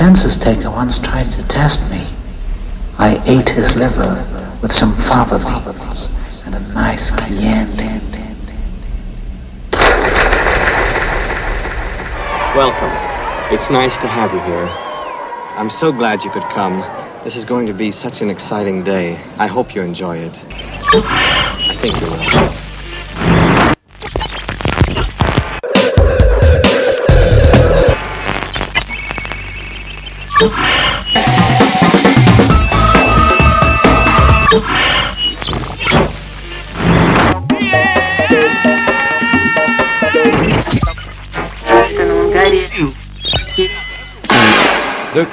census taker once tried to test me. I ate his liver with some fava beans and a nice chianti. Welcome. It's nice to have you here. I'm so glad you could come. This is going to be such an exciting day. I hope you enjoy it. I think you will. The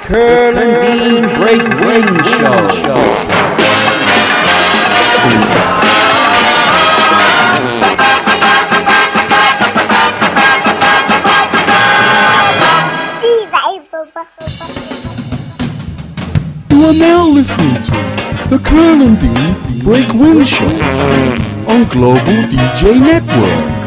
Curl and Dean Break Wind Show. You are now listening to the Curl and Dean Break Wind Show on Global DJ Network.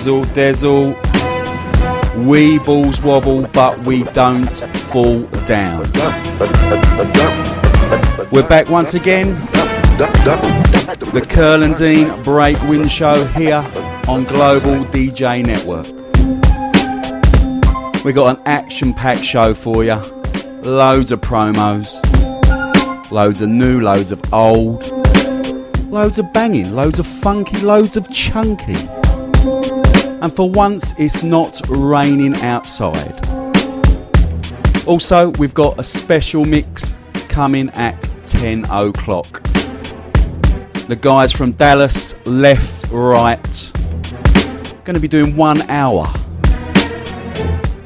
Yezzle, dezzle. We balls wobble, but we don't fall down. We're back once again. The Curl and Dean Break Wind Show here on Global DJ Network. We got an action-packed show for you. Loads of promos, loads of new, loads of old, loads of banging, loads of funky, loads of chunky. And for once, it's not raining outside. Also, we've got a special mix coming at 10 o'clock. The guys from Dallas, left, right, going to be doing one hour.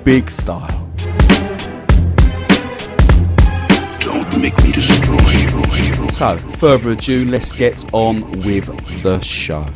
Big style. Don't make me destroy. So, further ado, let's get on with the show.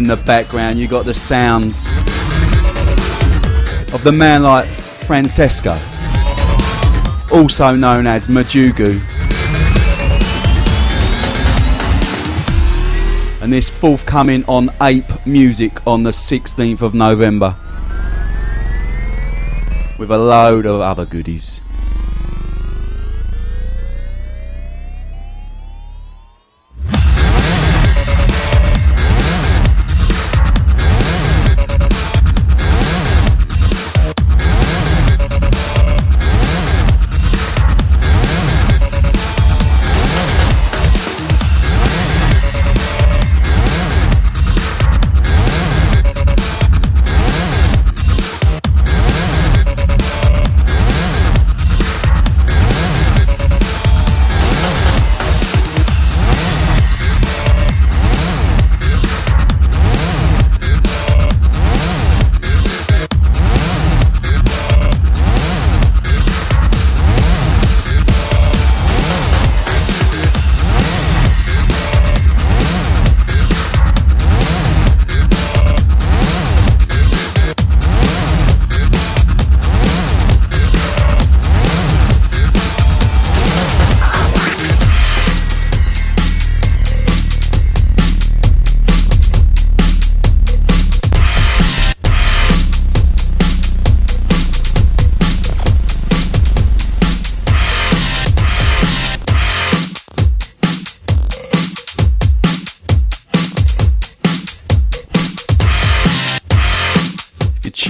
In the background you got the sounds of the man like Francesco, also known as Majugu. And this forthcoming on Ape Music on the 16th of November. With a load of other goodies.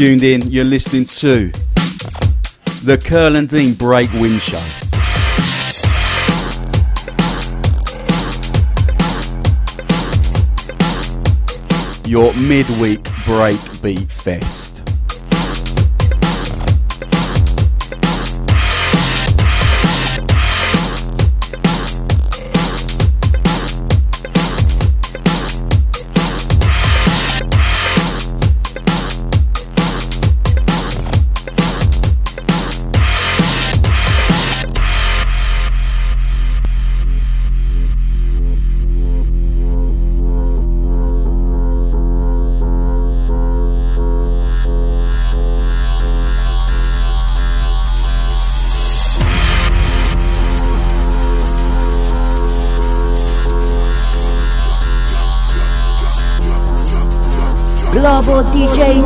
Tuned in, you're listening to the Curl and Dean Break Wind Show. Your midweek break beat fest. DJ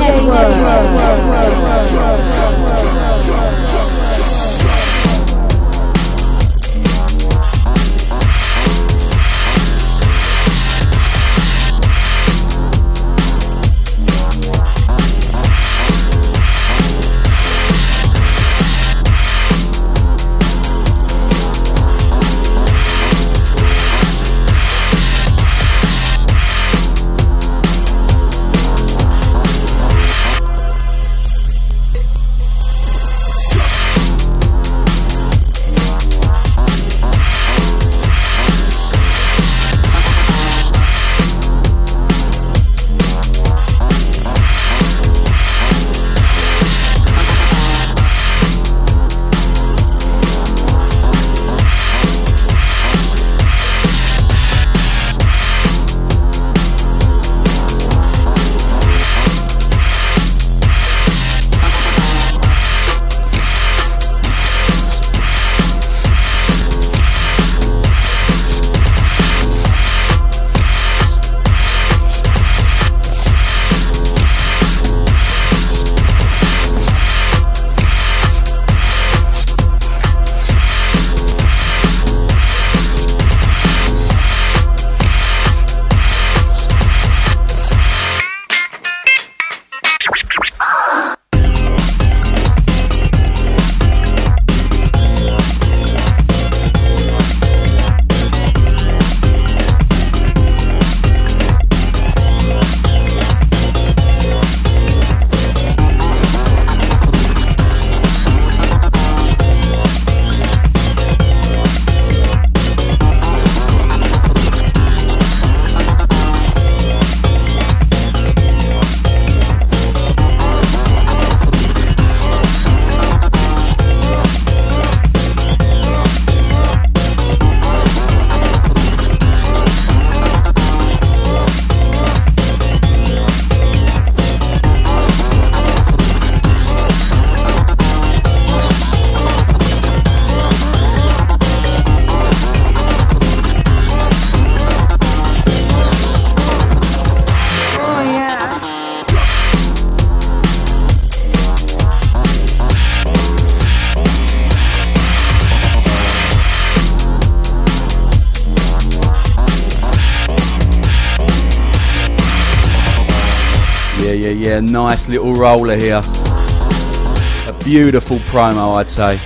Nice little roller here. A beautiful promo, I'd say.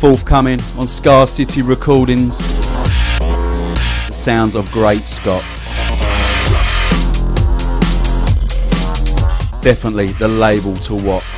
Forthcoming on Scar City Recordings. The sounds of Great Scott. Definitely the label to watch.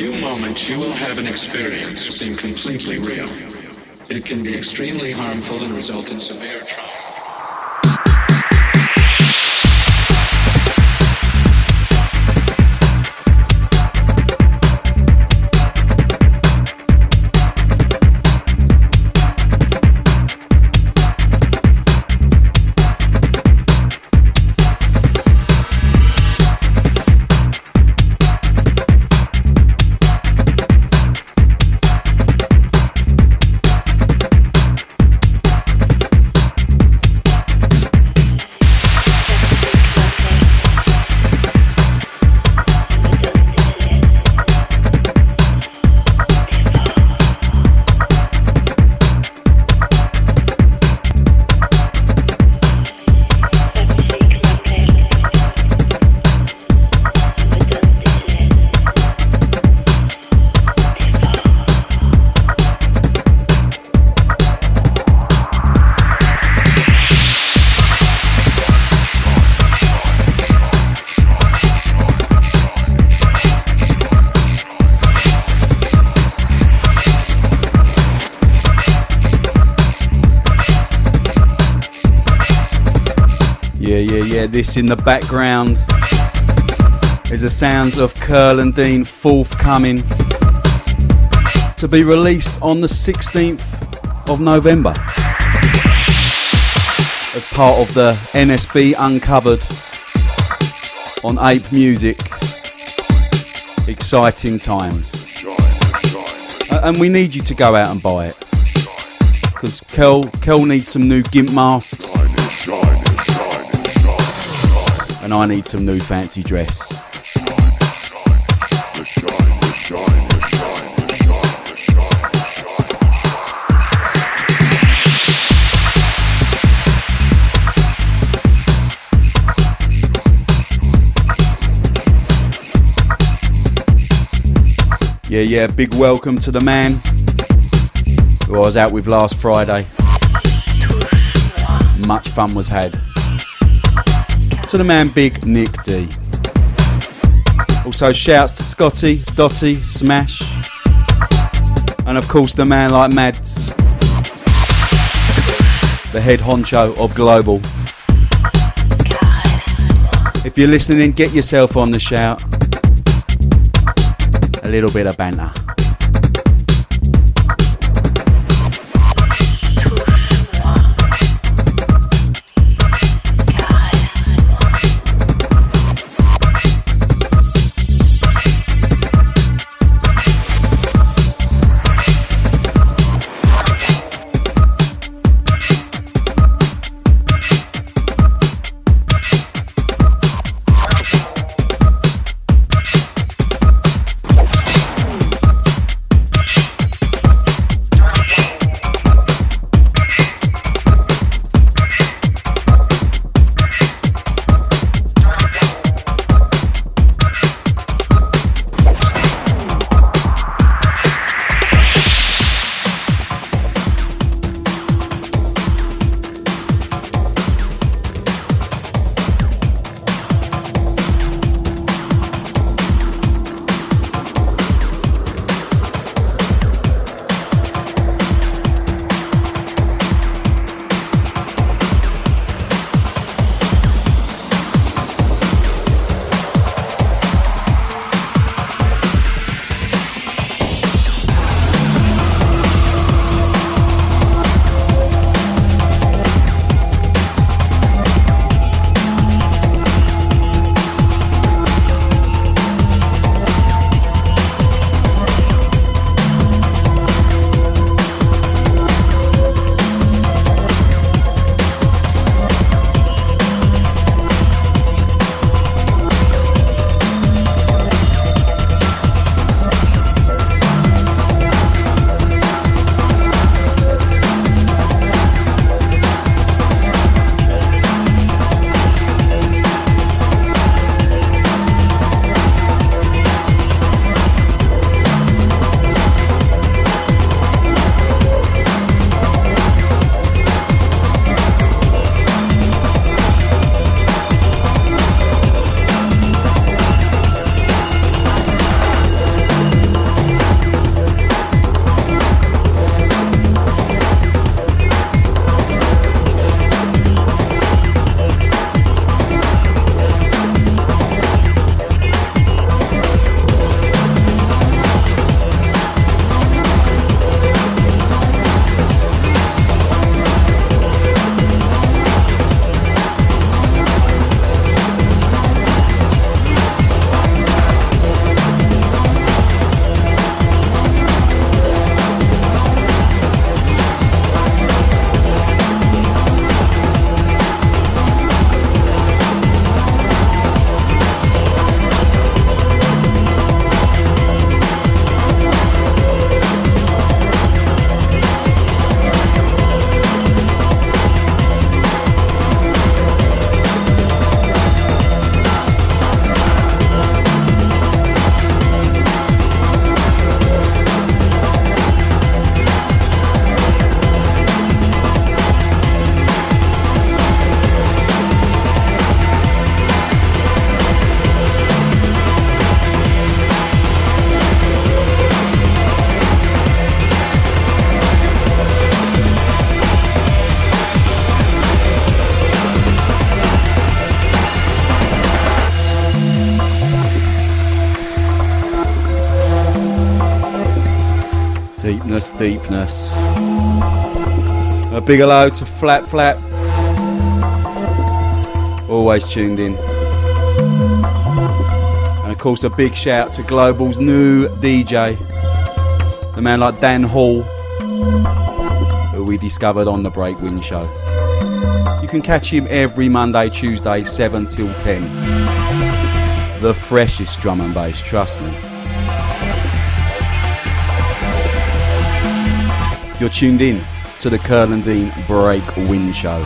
Few moments, you will have an experience seem completely real. It can be extremely harmful and result in severe trauma. This in the background is the sounds of Curl and Dean forthcoming to be released on the 16th of November as part of the NSB Uncovered on Ape Music. Exciting times. And we need you to go out and buy it. Because Kel, Kel needs some new GIMP masks. And I need some new fancy dress. Yeah, yeah, big welcome to the man who I was out with last Friday. Much fun was had. To the man Big Nick D. Also, shouts to Scotty, Dotty, Smash, and of course the man like Mads, the head honcho of Global. If you're listening, get yourself on the shout a little bit of banter. Deepness. A big hello to Flap Flap. Always tuned in. And of course, a big shout to Global's new DJ, a man like Dan Hall, who we discovered on the Breakwind show. You can catch him every Monday, Tuesday, 7 till 10. The freshest drum and bass, trust me. You're tuned in to the Curl and Dean Break Wind Show.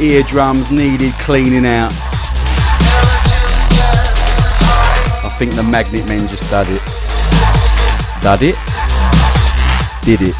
eardrums needed cleaning out. I think the Magnet Men just did it. Did it? Did it.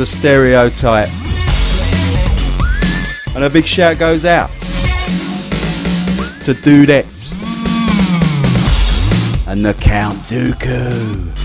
a stereotype. And a big shout goes out to Dudette and the Count Dooku.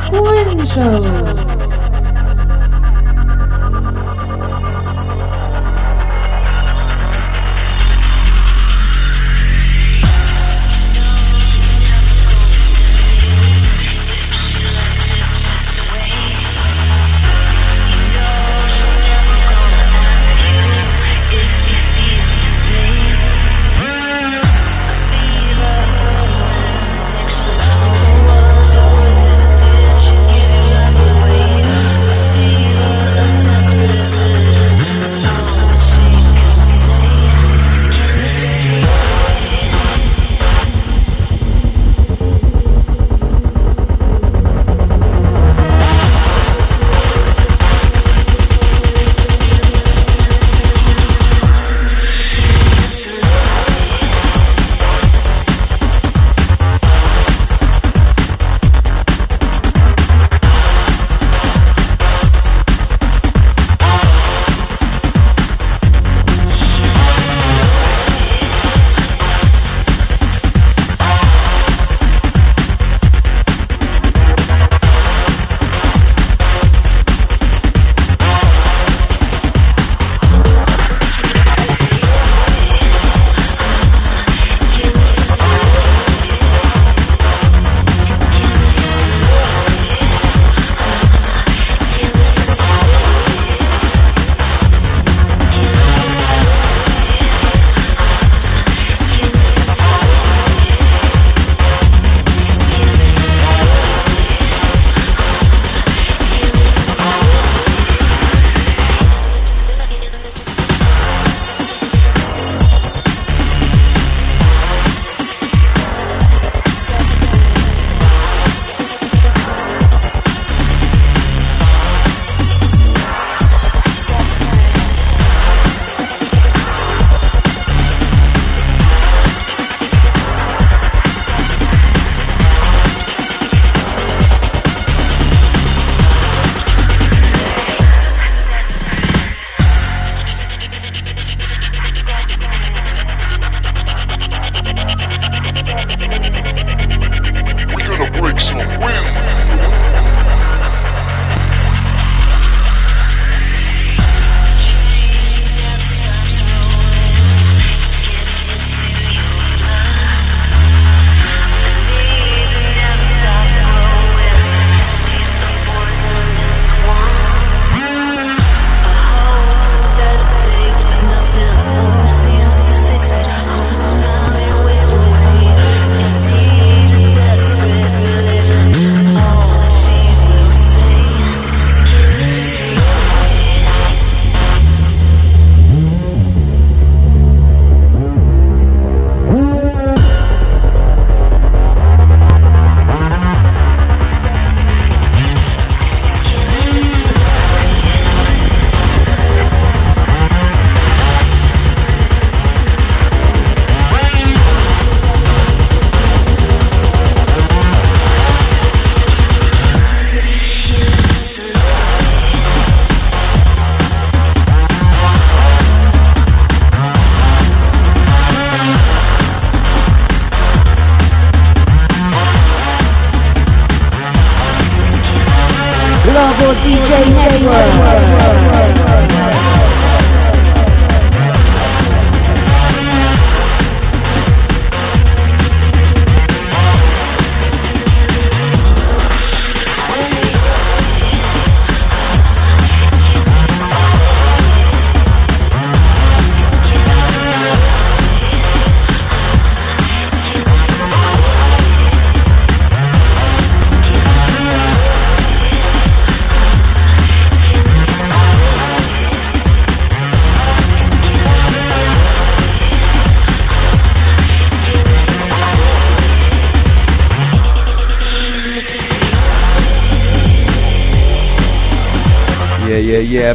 Quinn Show.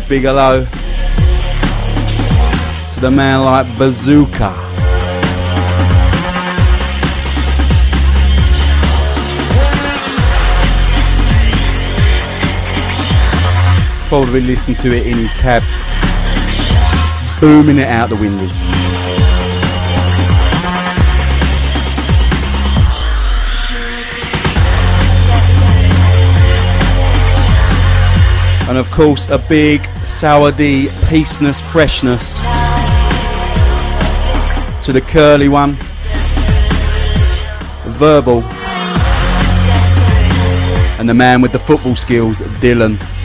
Big hello to the man like Bazooka. Probably listening to it in his cab, booming it out the windows. And of course, a big Sawadee peaceness, freshness. To the curly one, verbal, and the man with the football skills, Dylan.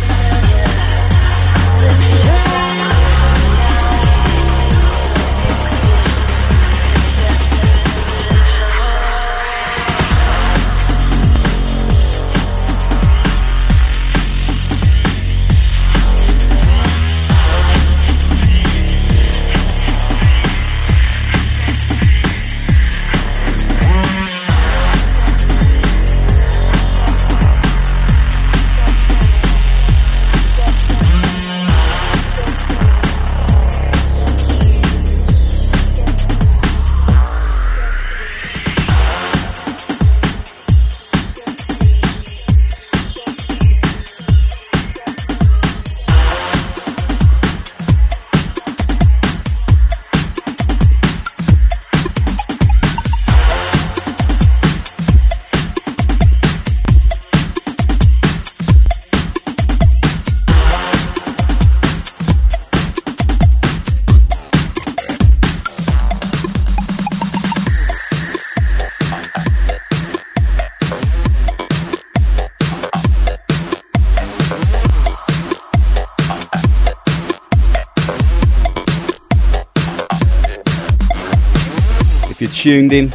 Tuned in,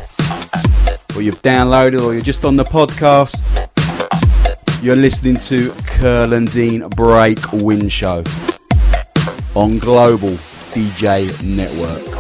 or you've downloaded, or you're just on the podcast, you're listening to Curlandine Break Win Show on Global DJ Network.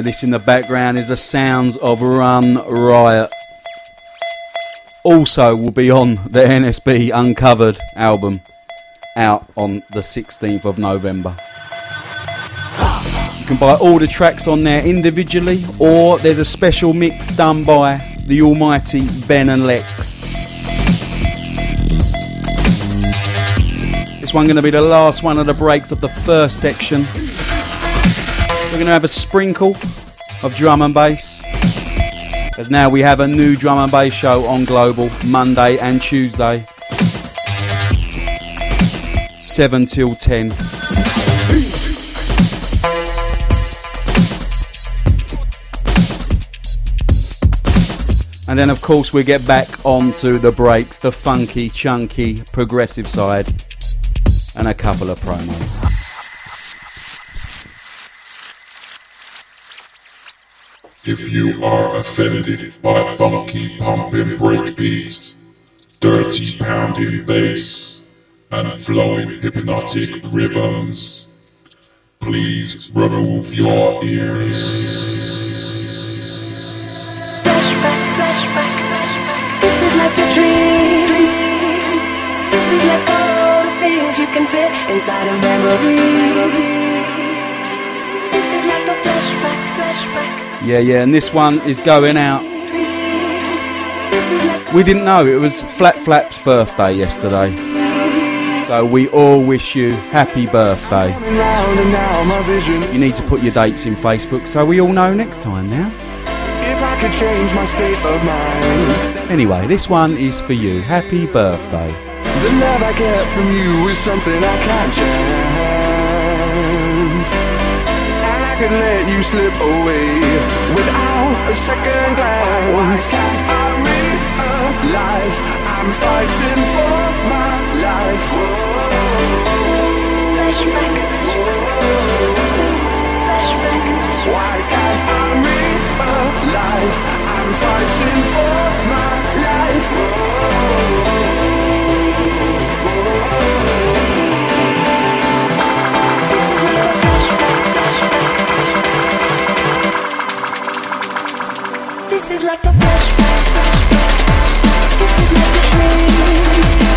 Yeah, this in the background is the sounds of Run Riot. Also, will be on the NSB Uncovered album out on the 16th of November. You can buy all the tracks on there individually, or there's a special mix done by the almighty Ben and Lex. This one going to be the last one of the breaks of the first section. We're going to have a sprinkle of drum and bass. As now we have a new drum and bass show on Global Monday and Tuesday. 7 till 10. And then, of course, we get back onto the breaks, the funky, chunky, progressive side, and a couple of promos. If you are offended by funky pumping breakbeats, dirty pounding bass, and flowing hypnotic rhythms, please remove your ears. This is like a dream. This is like all the things you can fit inside a memory. Yeah, yeah, and this one is going out. We didn't know it was Flat Flap's birthday yesterday. So we all wish you happy birthday. You need to put your dates in Facebook so we all know next time now. If I could change my state of mind, Anyway, this one is for you. Happy birthday. the love I get from you is something I can't chance. Could let you slip away without a second glance. Why can't I realize I'm fighting for my life? Why can't I realize I'm fighting for my life? This is like a flashback. This is like a dream.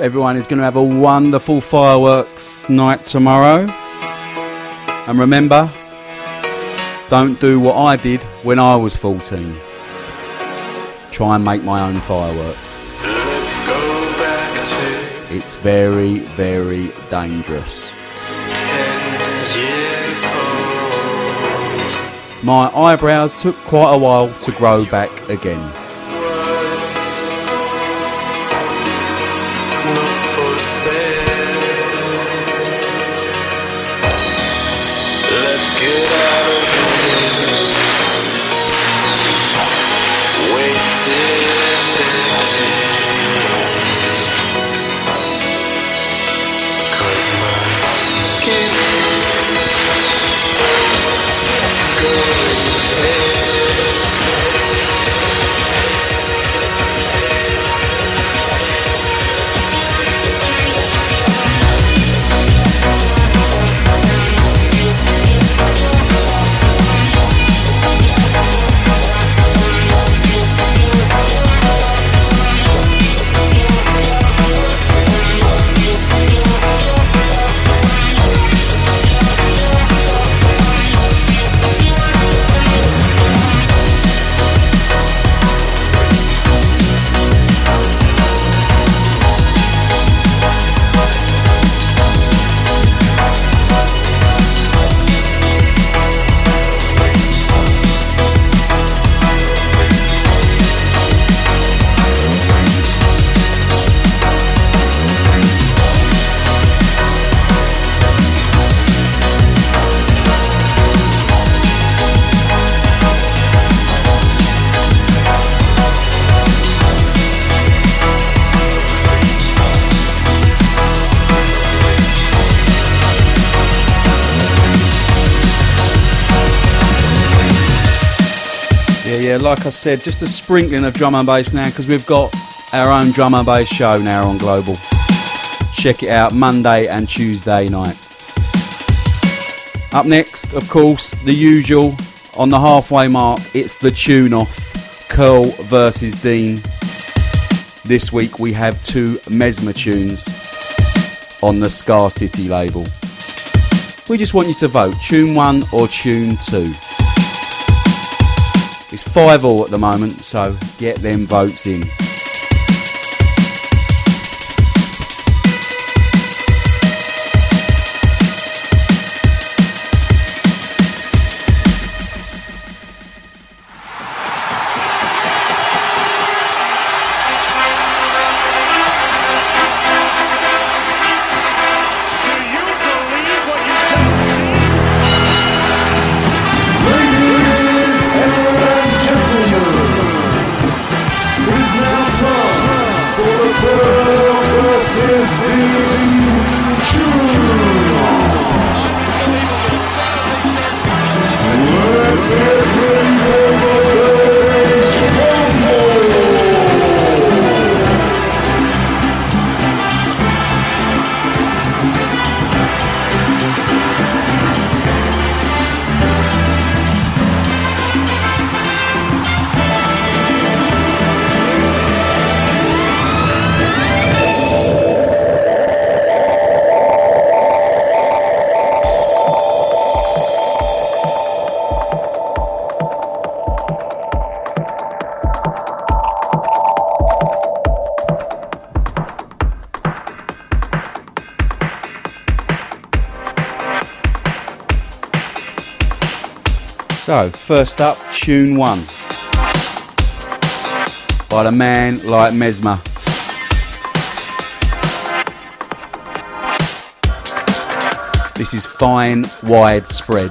everyone is going to have a wonderful fireworks night tomorrow. And remember, don't do what I did when I was 14. Try and make my own fireworks. it's very, very dangerous. My eyebrows took quite a while to grow back again. Like I said, just a sprinkling of drum and bass now because we've got our own drum and bass show now on Global. Check it out Monday and Tuesday nights. Up next, of course, the usual on the halfway mark, it's the tune off Curl versus Dean. This week we have two Mesmer tunes on the Scar City label. We just want you to vote tune one or tune two. It's 5 all at the moment, so get them votes in. So, first up, tune one by the man like Mesmer. This is fine, widespread.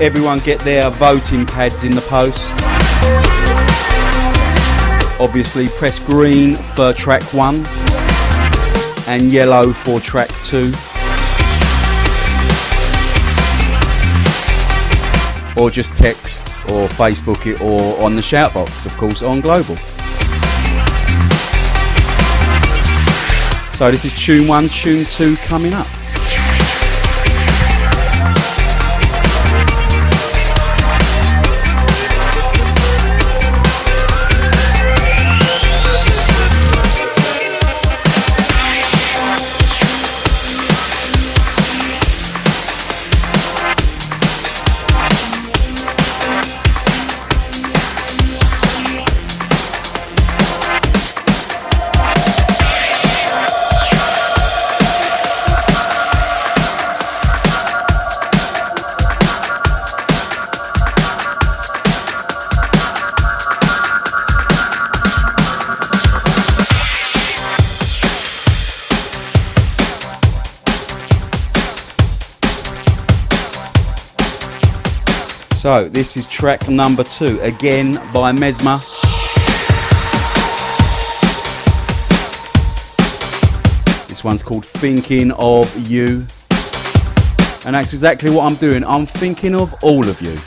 Everyone get their voting pads in the post? Obviously, press green for track one and yellow for track two. Or just text or Facebook it or on the shout box, of course, on Global. So, this is tune one, tune two coming up. So this is track number two, again by Mesmer. This one's called Thinking of You. And that's exactly what I'm doing. I'm thinking of all of you.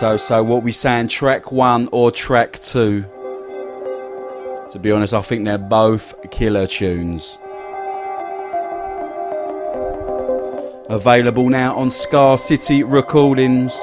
So, so, what we saying, track one or track two? To be honest, I think they're both killer tunes. Available now on Scar City Recordings.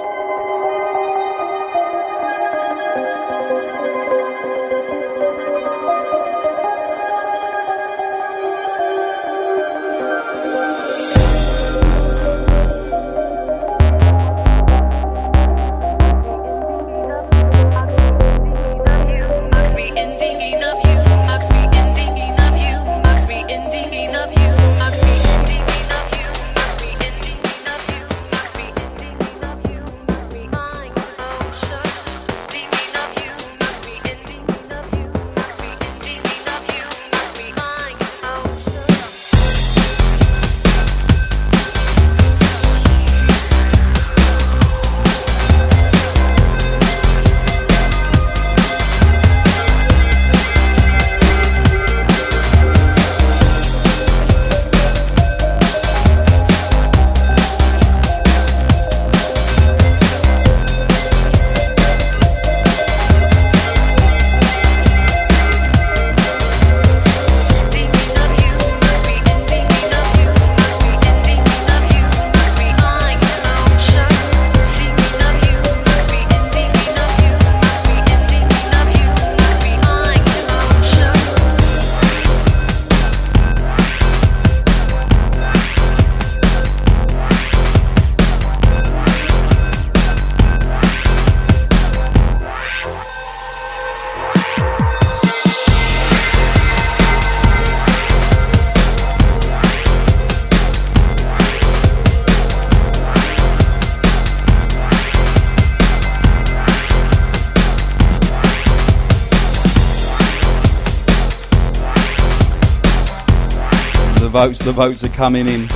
Votes. The votes are coming in.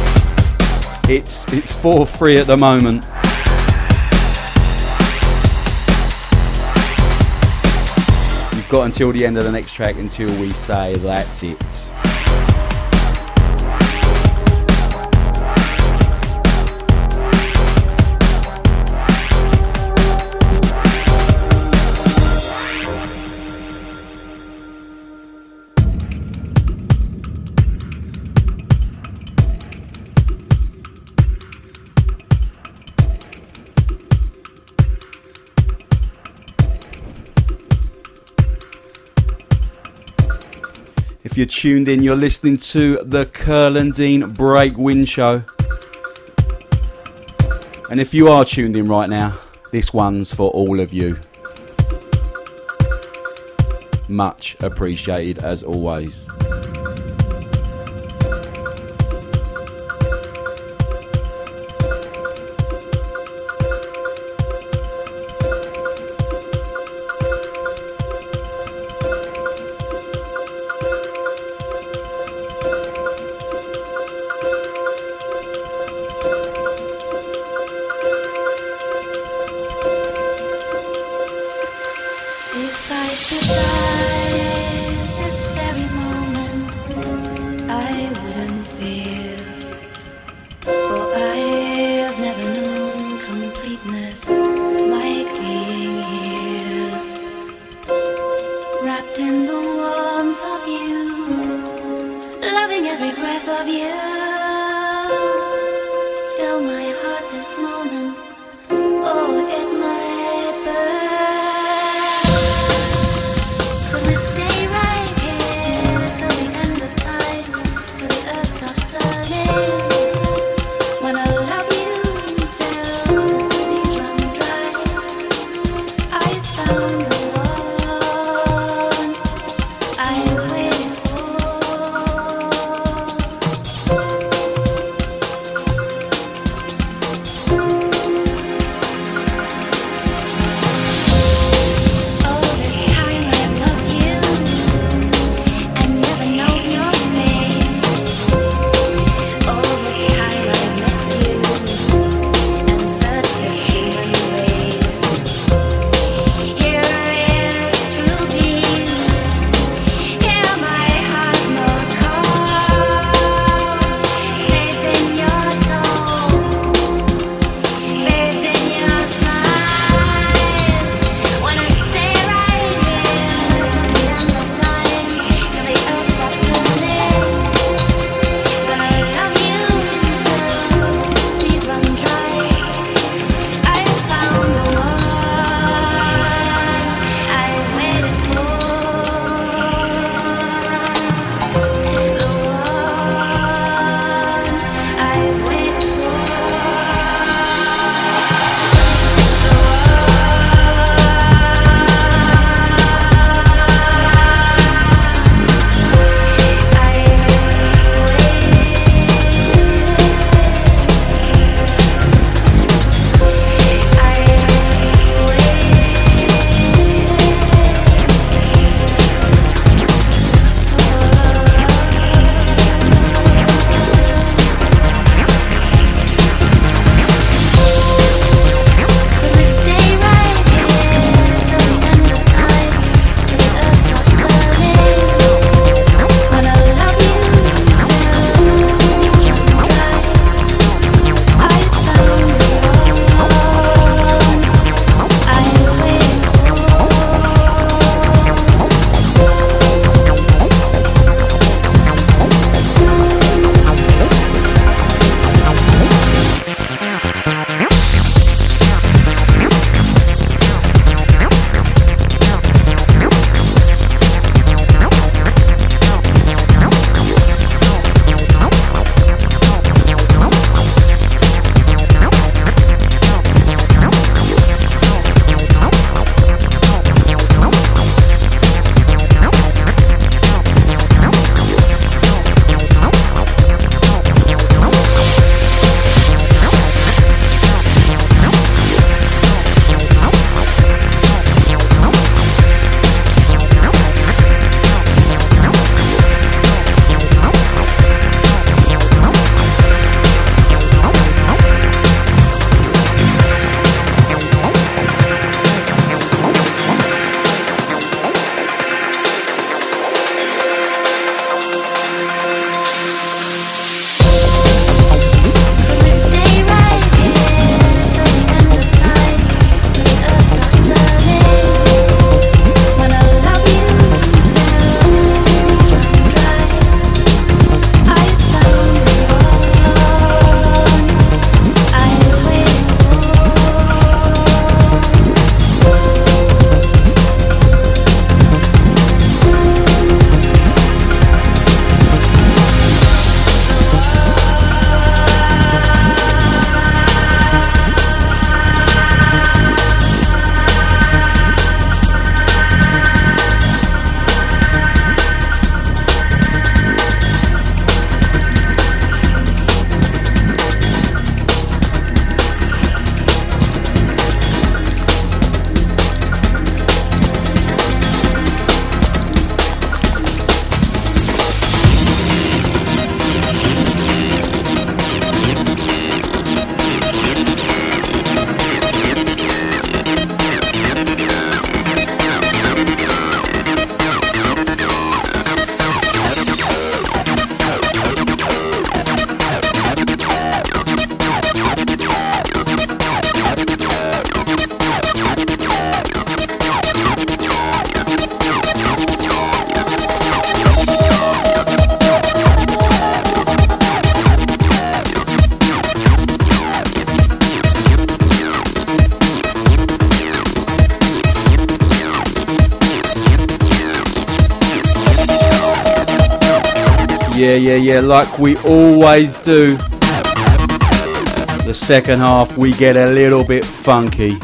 It's it's four three at the moment. You've got until the end of the next track until we say that's it. Tuned in, you're listening to the Curl & Dean Break Wind Show. And if you are tuned in right now, this one's for all of you. Much appreciated as always. We always do. The second half, we get a little bit funky.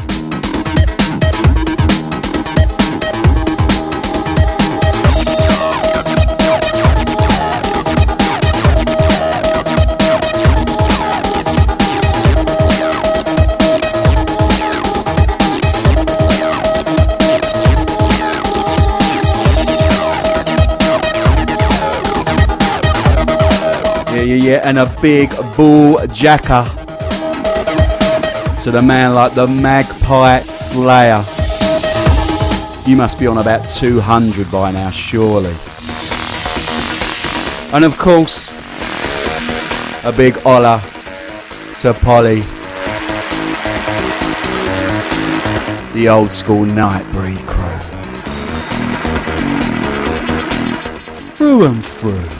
Yeah, and a big bull jacker to the man like the Magpie Slayer. You must be on about 200 by now, surely. And of course, a big holla to Polly, the old school Nightbreed crew. Through and through.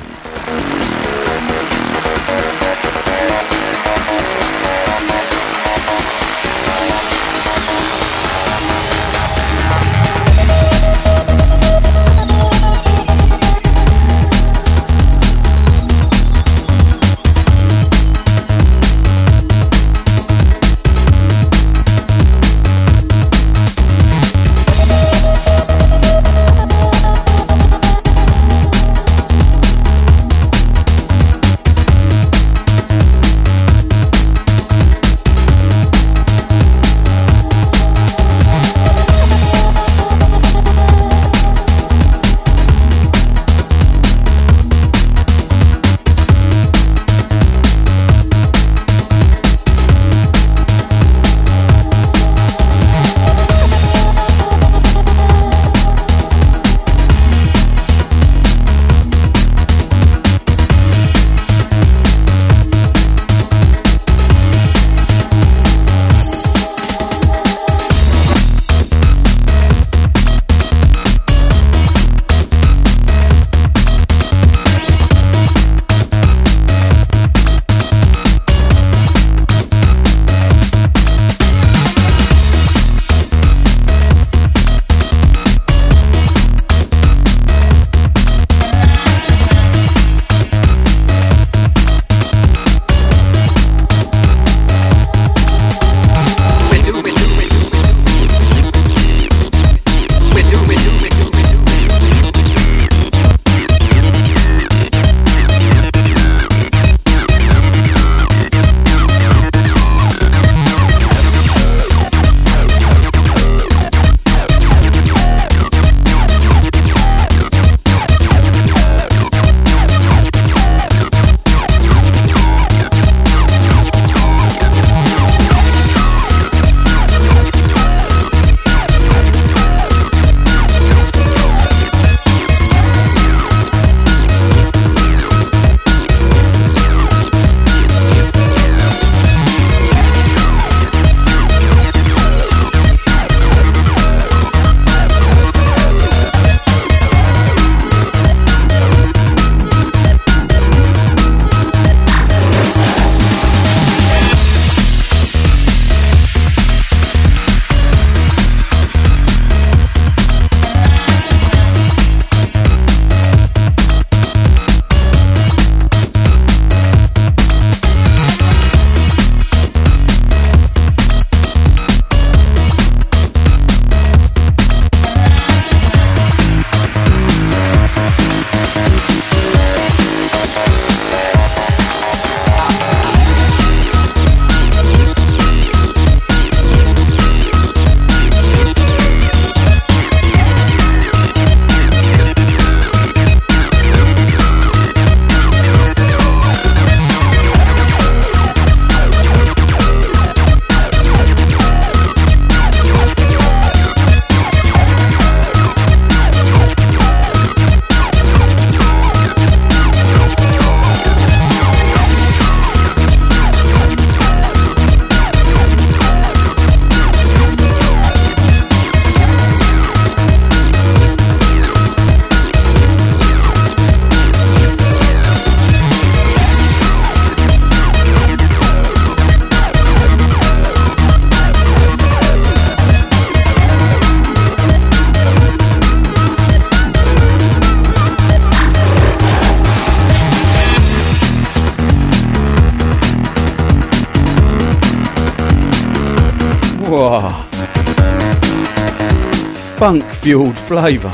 Fueled flavour.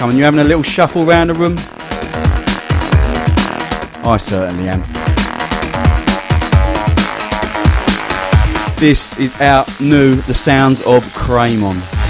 Come on, you having a little shuffle round the room? I certainly am. This is our new, The Sounds of Cramon.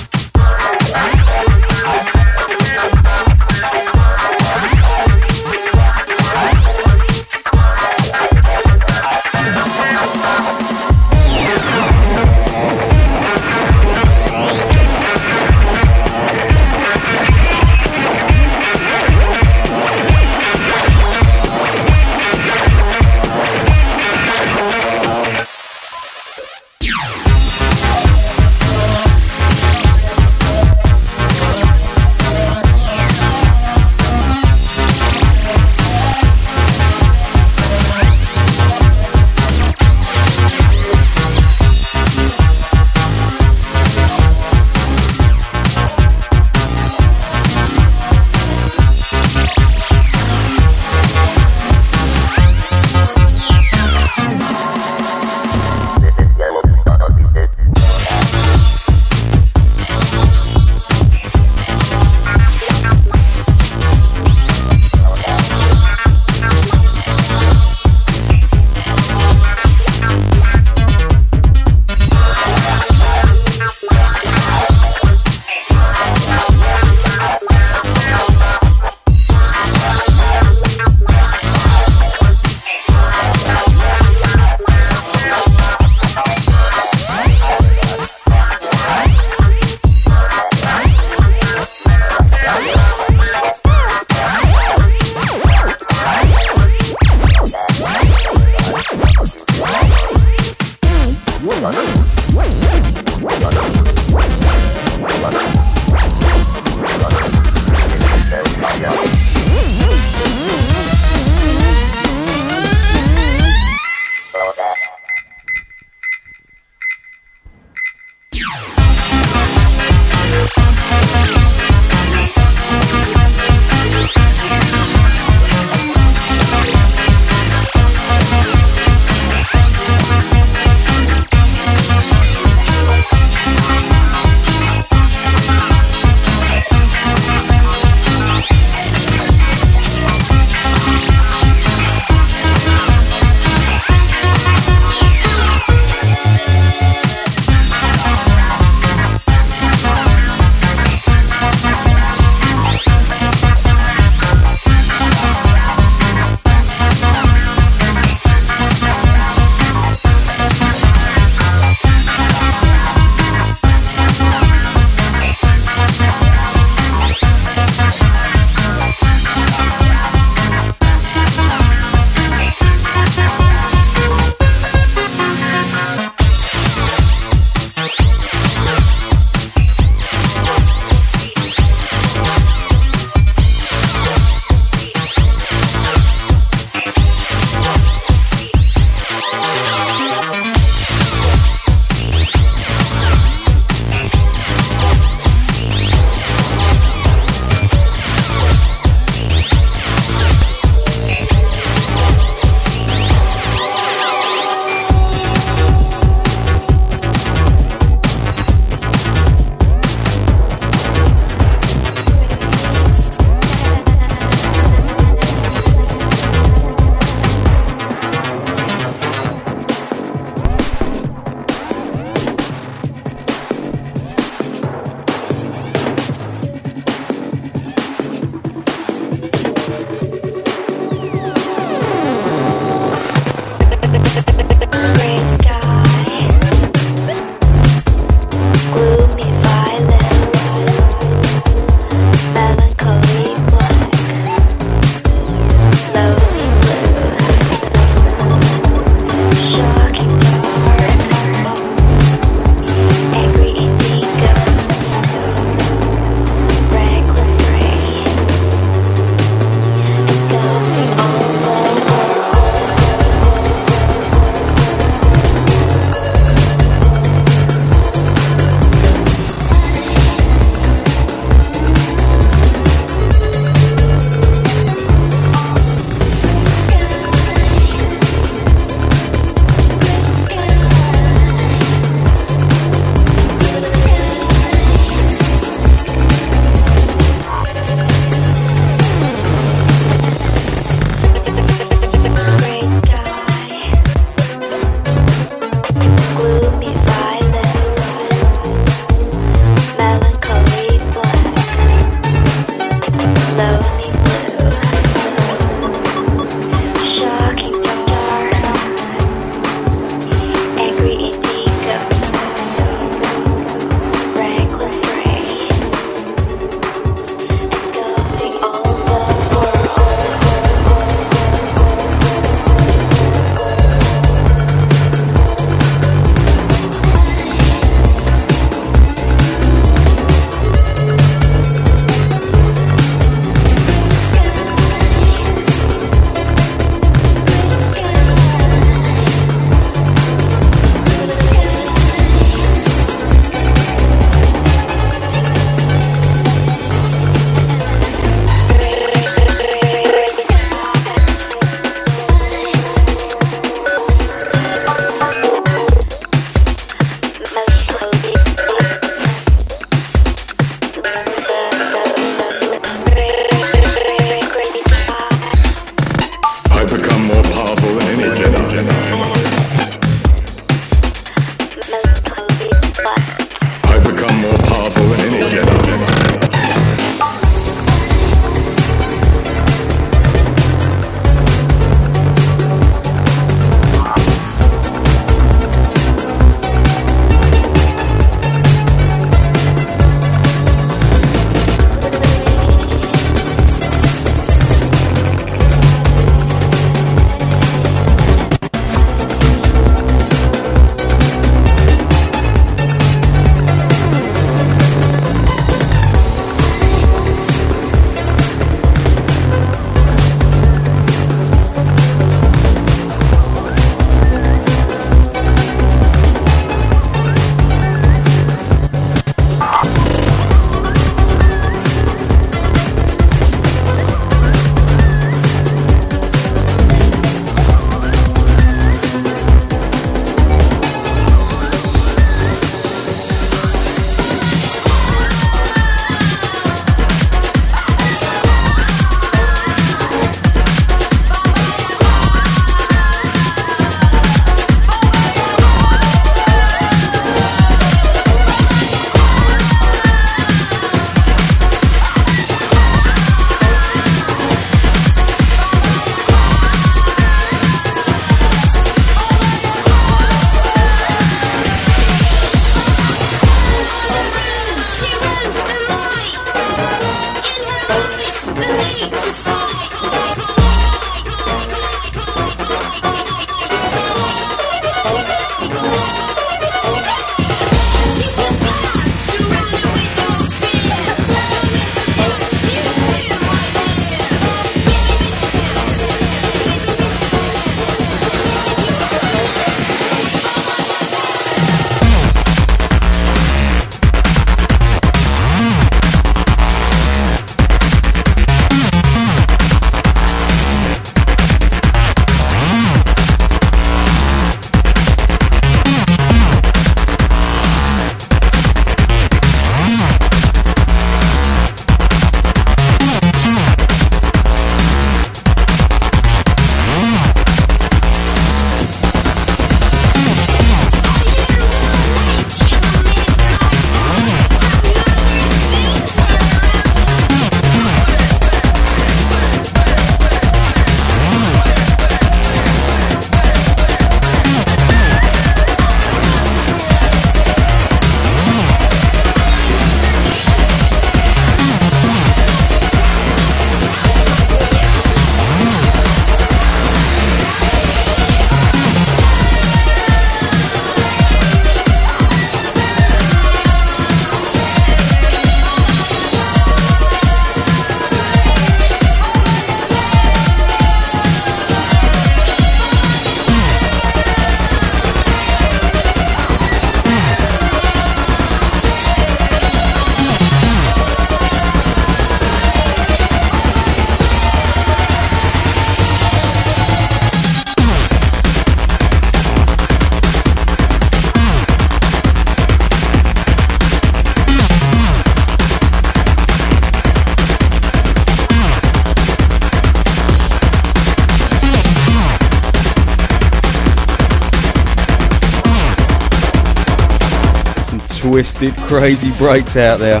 Crazy breaks out there.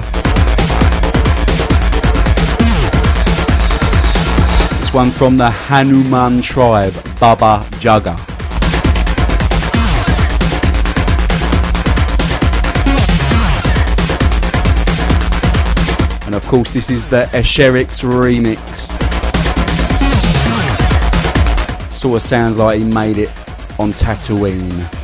This one from the Hanuman tribe, Baba Jaga. And of course, this is the Esherix remix. Sort of sounds like he made it on Tatooine.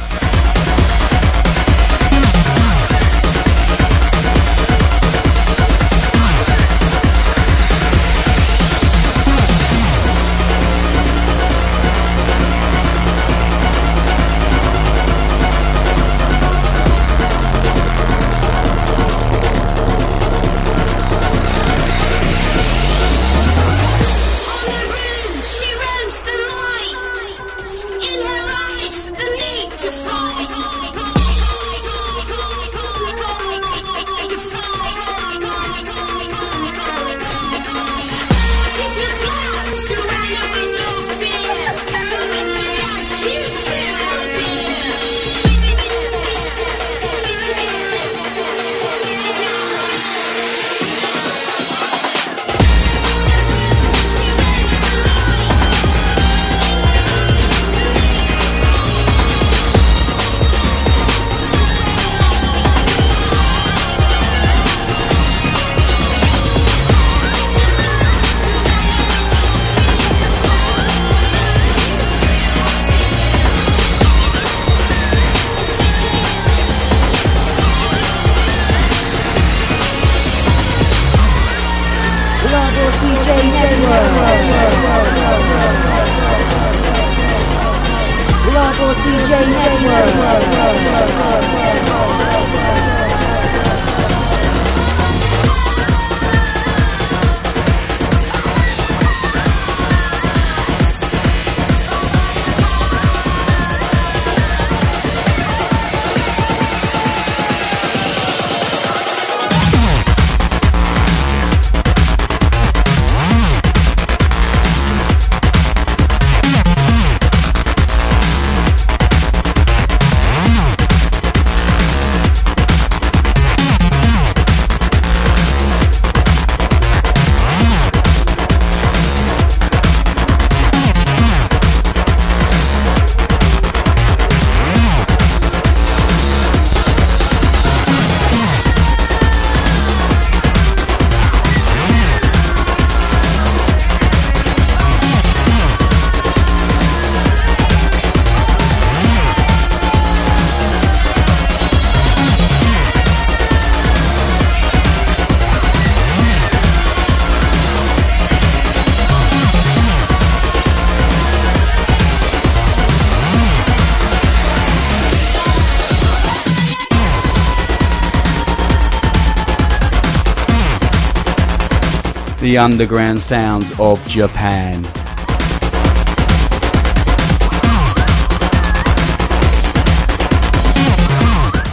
The underground sounds of Japan.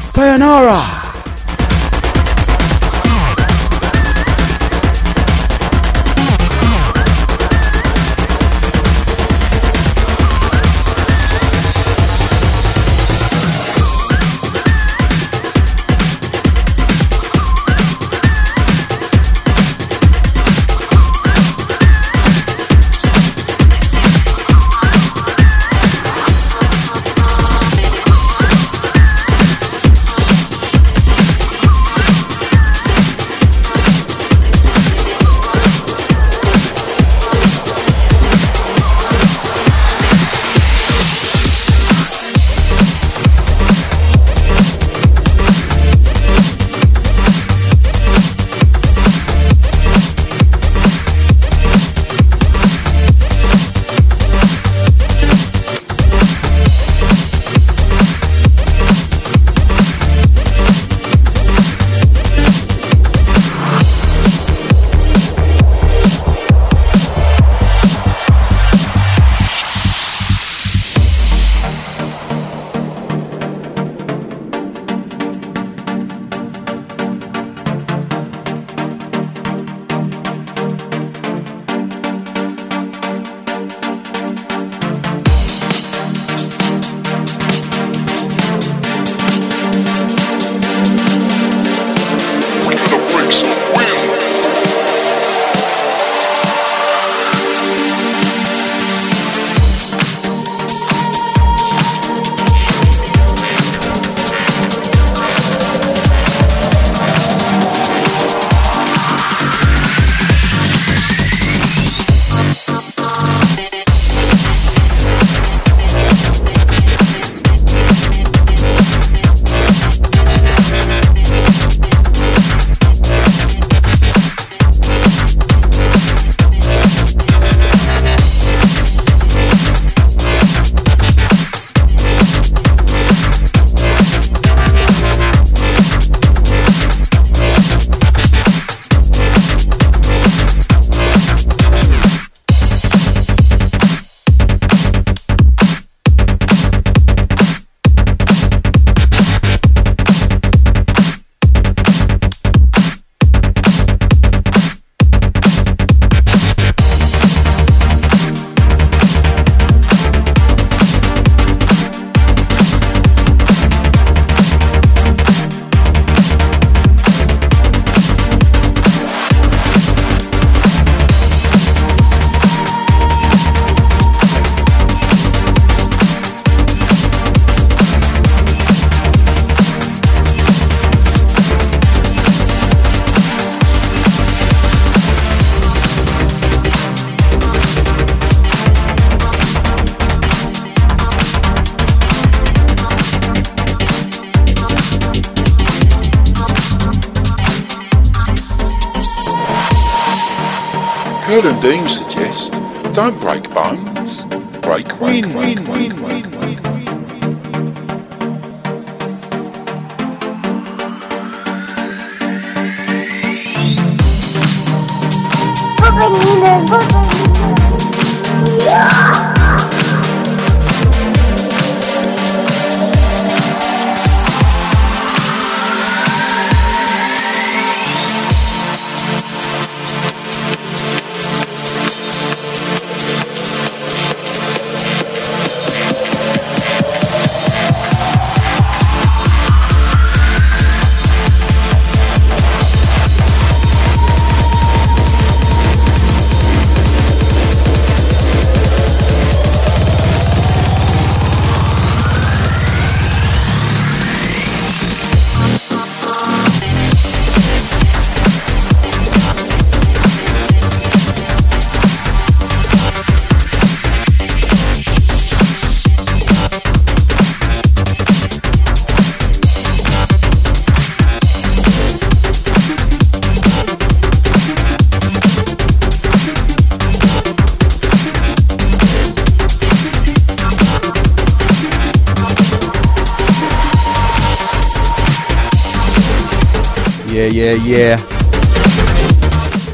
Sayonara! Yeah, yeah.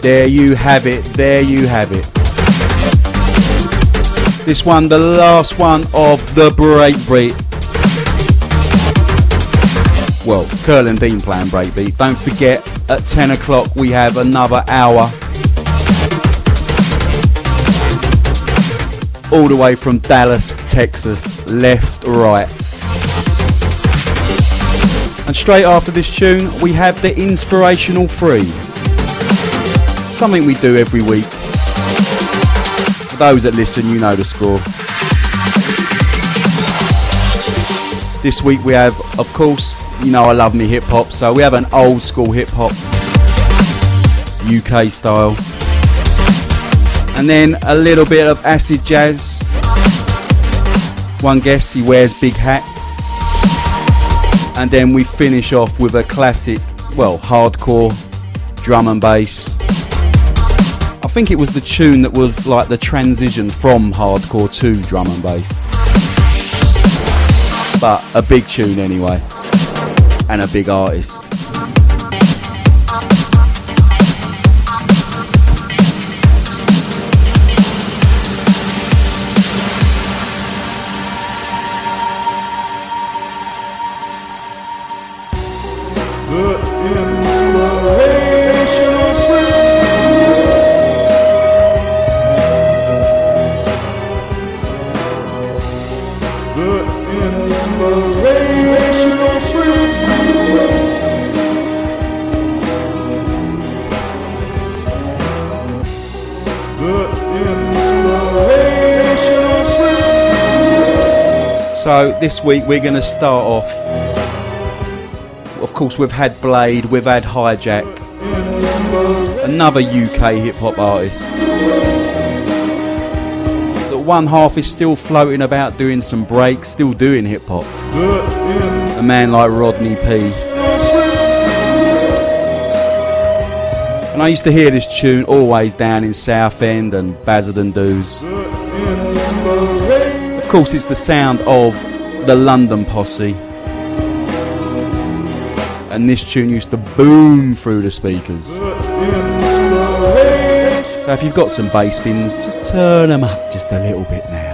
There you have it. There you have it. This one, the last one of the breakbeat. Well, Curl and Dean playing breakbeat. Don't forget, at 10 o'clock we have another hour. All the way from Dallas, Texas, left, right. And straight after this tune, we have the Inspirational Free. Something we do every week. For those that listen, you know the score. This week we have, of course, you know I love me hip hop, so we have an old school hip hop, UK style. And then a little bit of acid jazz. One guess he wears big hats and then we finish off with a classic, well, hardcore drum and bass. I think it was the tune that was like the transition from hardcore to drum and bass. But a big tune anyway, and a big artist. So this week we're going to start off. Of course, we've had Blade, we've had Hijack, another UK hip hop artist. The one half is still floating about doing some breaks, still doing hip hop. A man like Rodney P. And I used to hear this tune always down in Southend and Basildon Doos. Course, it's the sound of the London Posse. And this tune used to boom through the speakers. So if you've got some bass bins, just turn them up just a little bit now.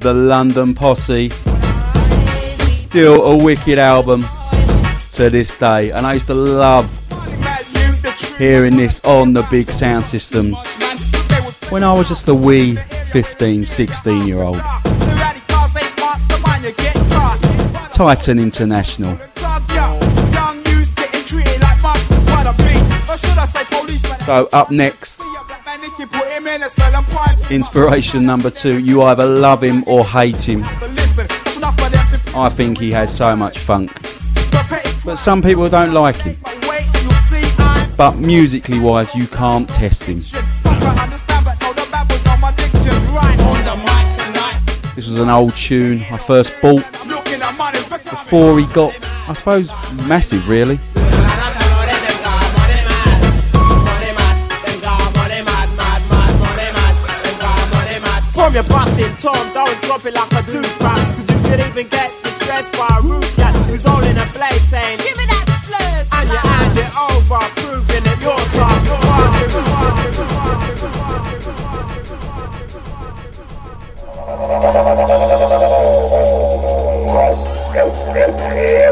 The London Posse. Still a wicked album to this day. And I used to love hearing this on the big sound systems when I was just a wee 15, 16 year old. Titan International. So, up next, inspiration number two you either love him or hate him. I think he has so much funk. But some people don't like him. But musically wise, you can't test him. This was an old tune I first bought before he got, I suppose, massive really. From your busting Tom, don't drop it like a duprat Cause you could even get distressed by a rude cat Who's holding a blade saying Give me that blade And you hand it over, proving that you're soft Yeah,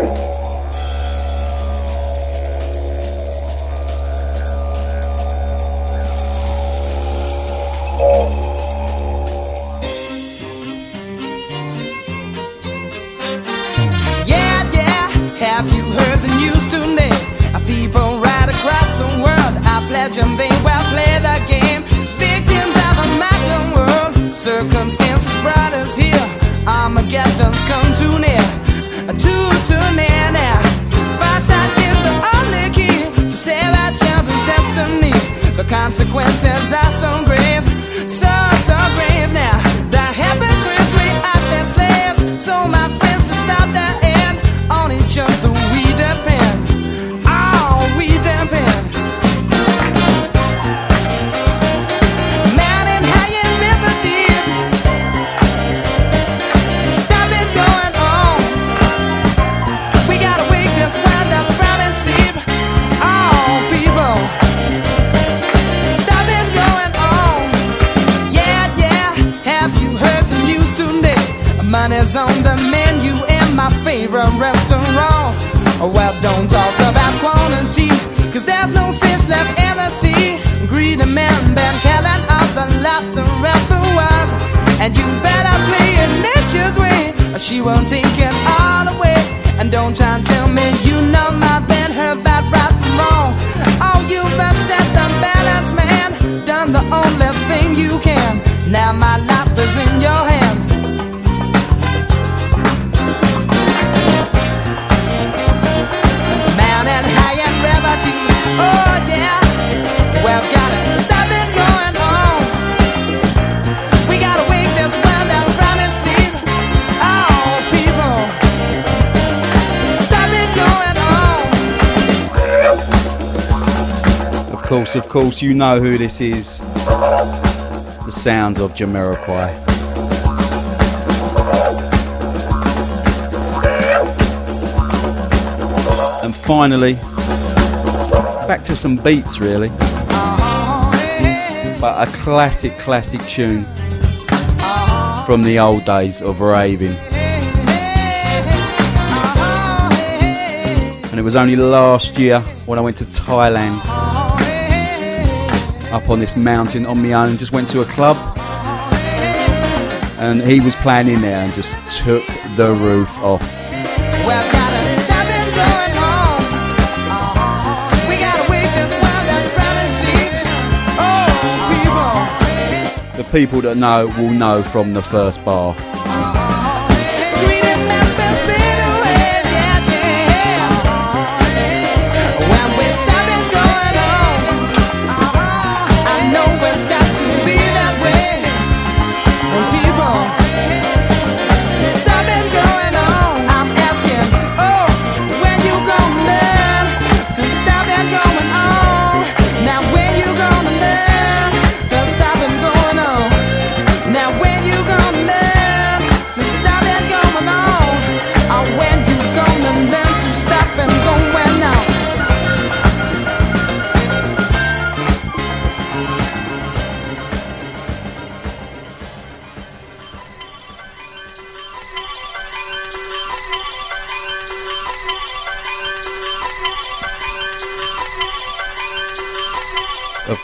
pledging they will play the game. Victims of a modern world, circumstances brought us here. Armageddon's come too near, too, too near now. Foresight is the only key to save our children's destiny. The consequences are so, And you better play it nature's way, or she won't take it all away. And don't try and tell me you know my band, her bad right from wrong. Oh, you've upset the balance, man. Done the only thing you can. Now my life is in your hands. Course, of course, you know who this is. The sounds of Jamiroquai. And finally, back to some beats really. But a classic, classic tune from the old days of raving. And it was only last year when I went to Thailand up on this mountain on my own. Just went to a club and he was playing in there and just took the roof off. The people that know will know from the first bar.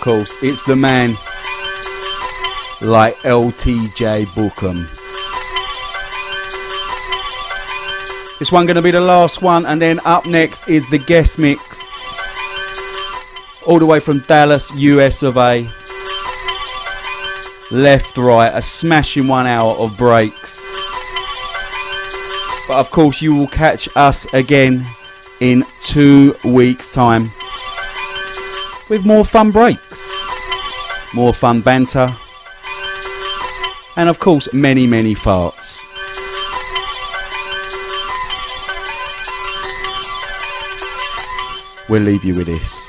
Course, it's the man like LTJ Bukem. This one going to be the last one, and then up next is the guest mix, all the way from Dallas, US of A. Left, right, a smashing one hour of breaks. But of course, you will catch us again in two weeks' time with more fun breaks, more fun banter, and of course, many, many farts. We'll leave you with this.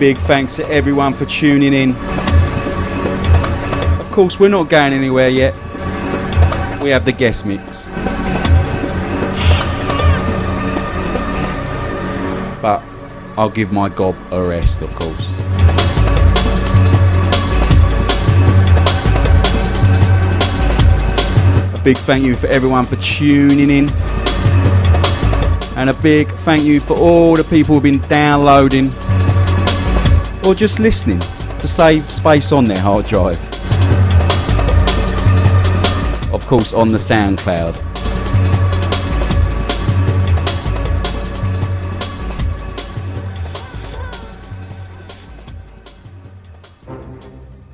Big thanks to everyone for tuning in. Of course, we're not going anywhere yet. We have the guest mix. But I'll give my gob a rest, of course. A big thank you for everyone for tuning in. And a big thank you for all the people who've been downloading or just listening to save space on their hard drive. Of course, on the SoundCloud.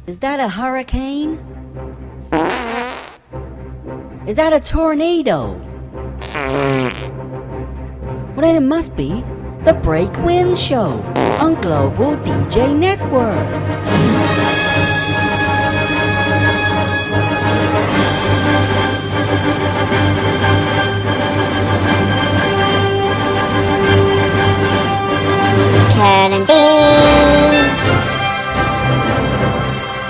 Is that a hurricane? Is that a tornado? Well, then it must be the Break Wind Show on Global DJ Network. Dean.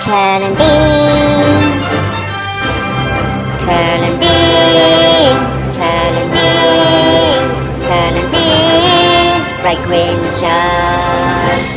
Curling bean. Curling bean. Bean.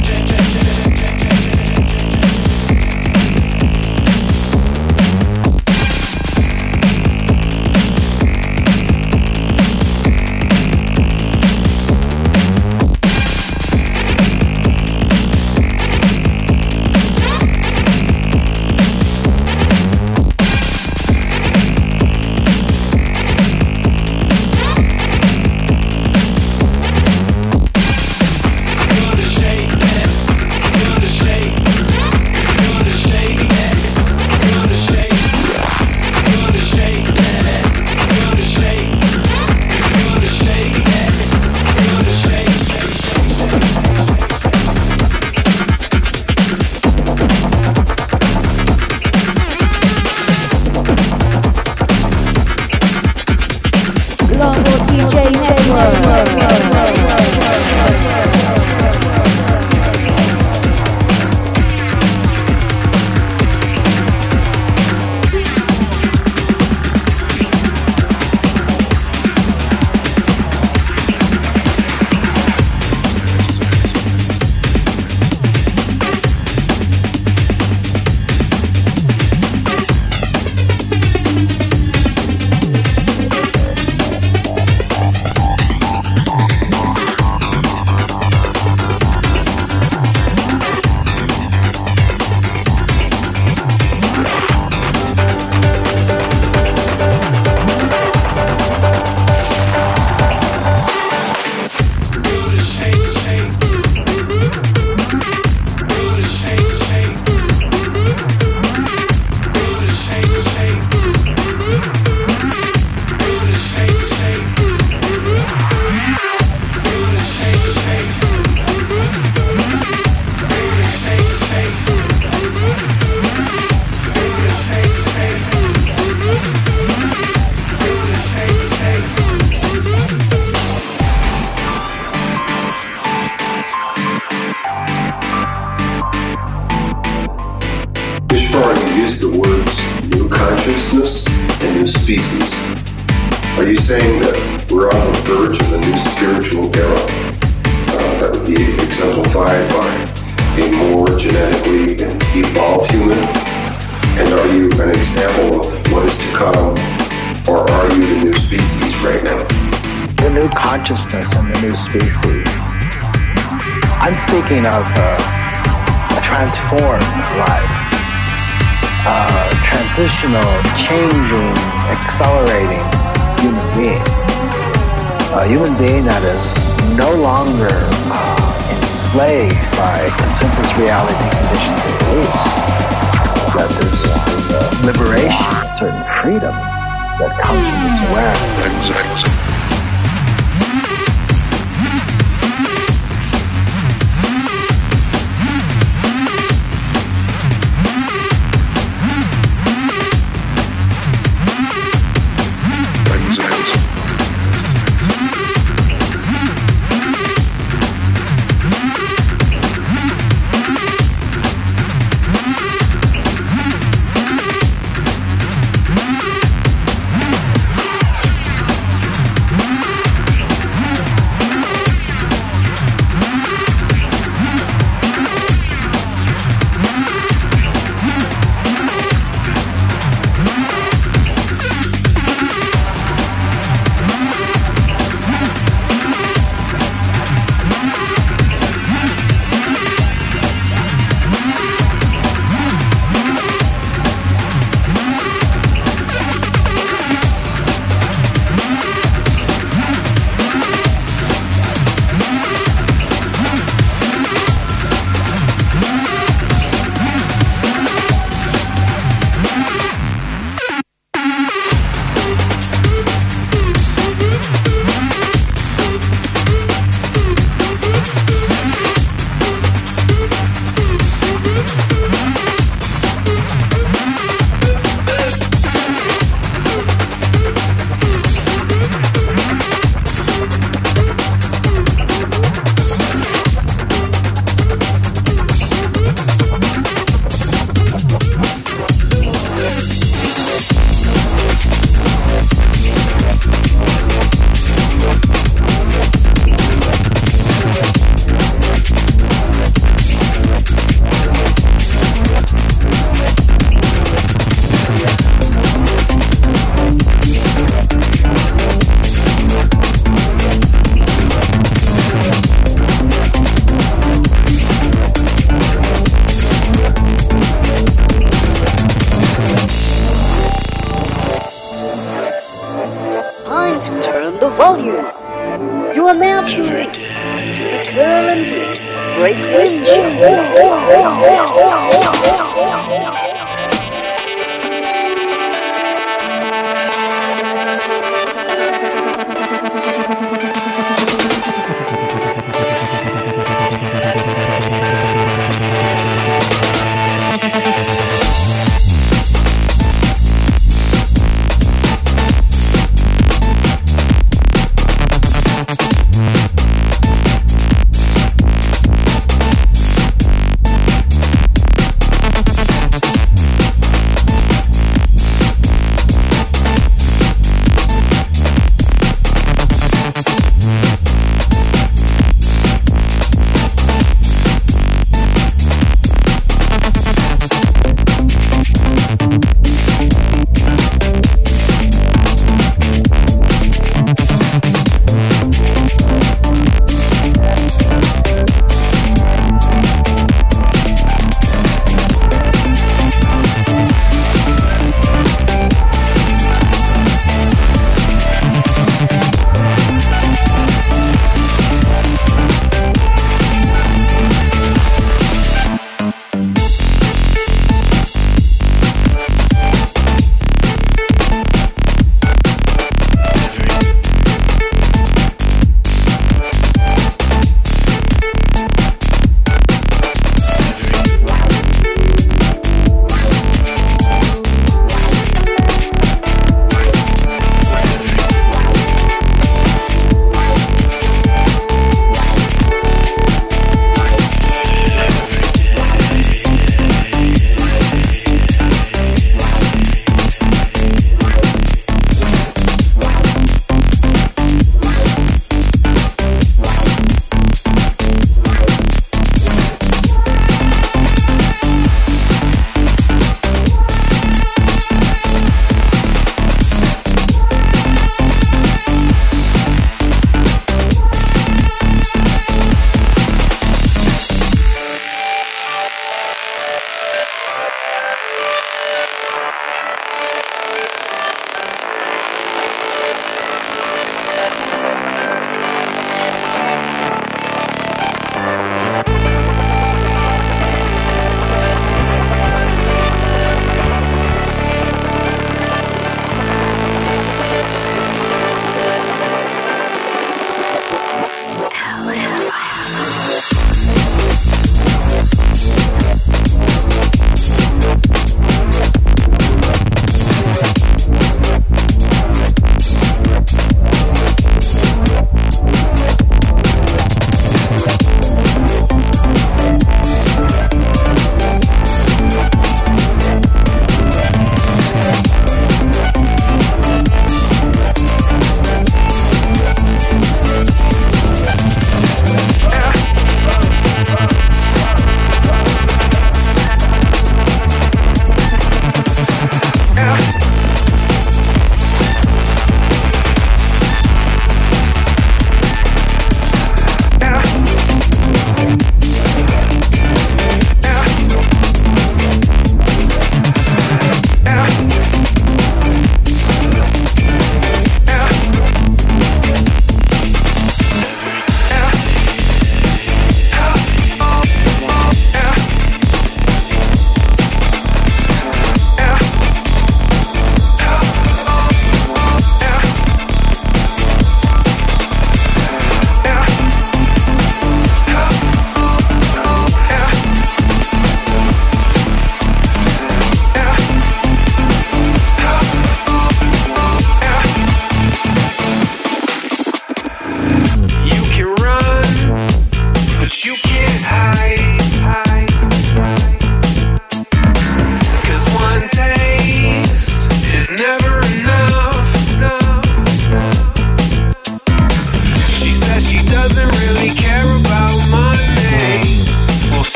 oh, oh.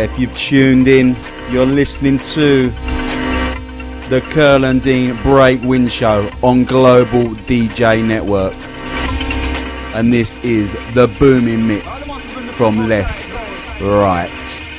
if you've tuned in, you're listening to the Curl and Dean Break Wind Show on Global DJ Network. And this is the booming mix from left, right.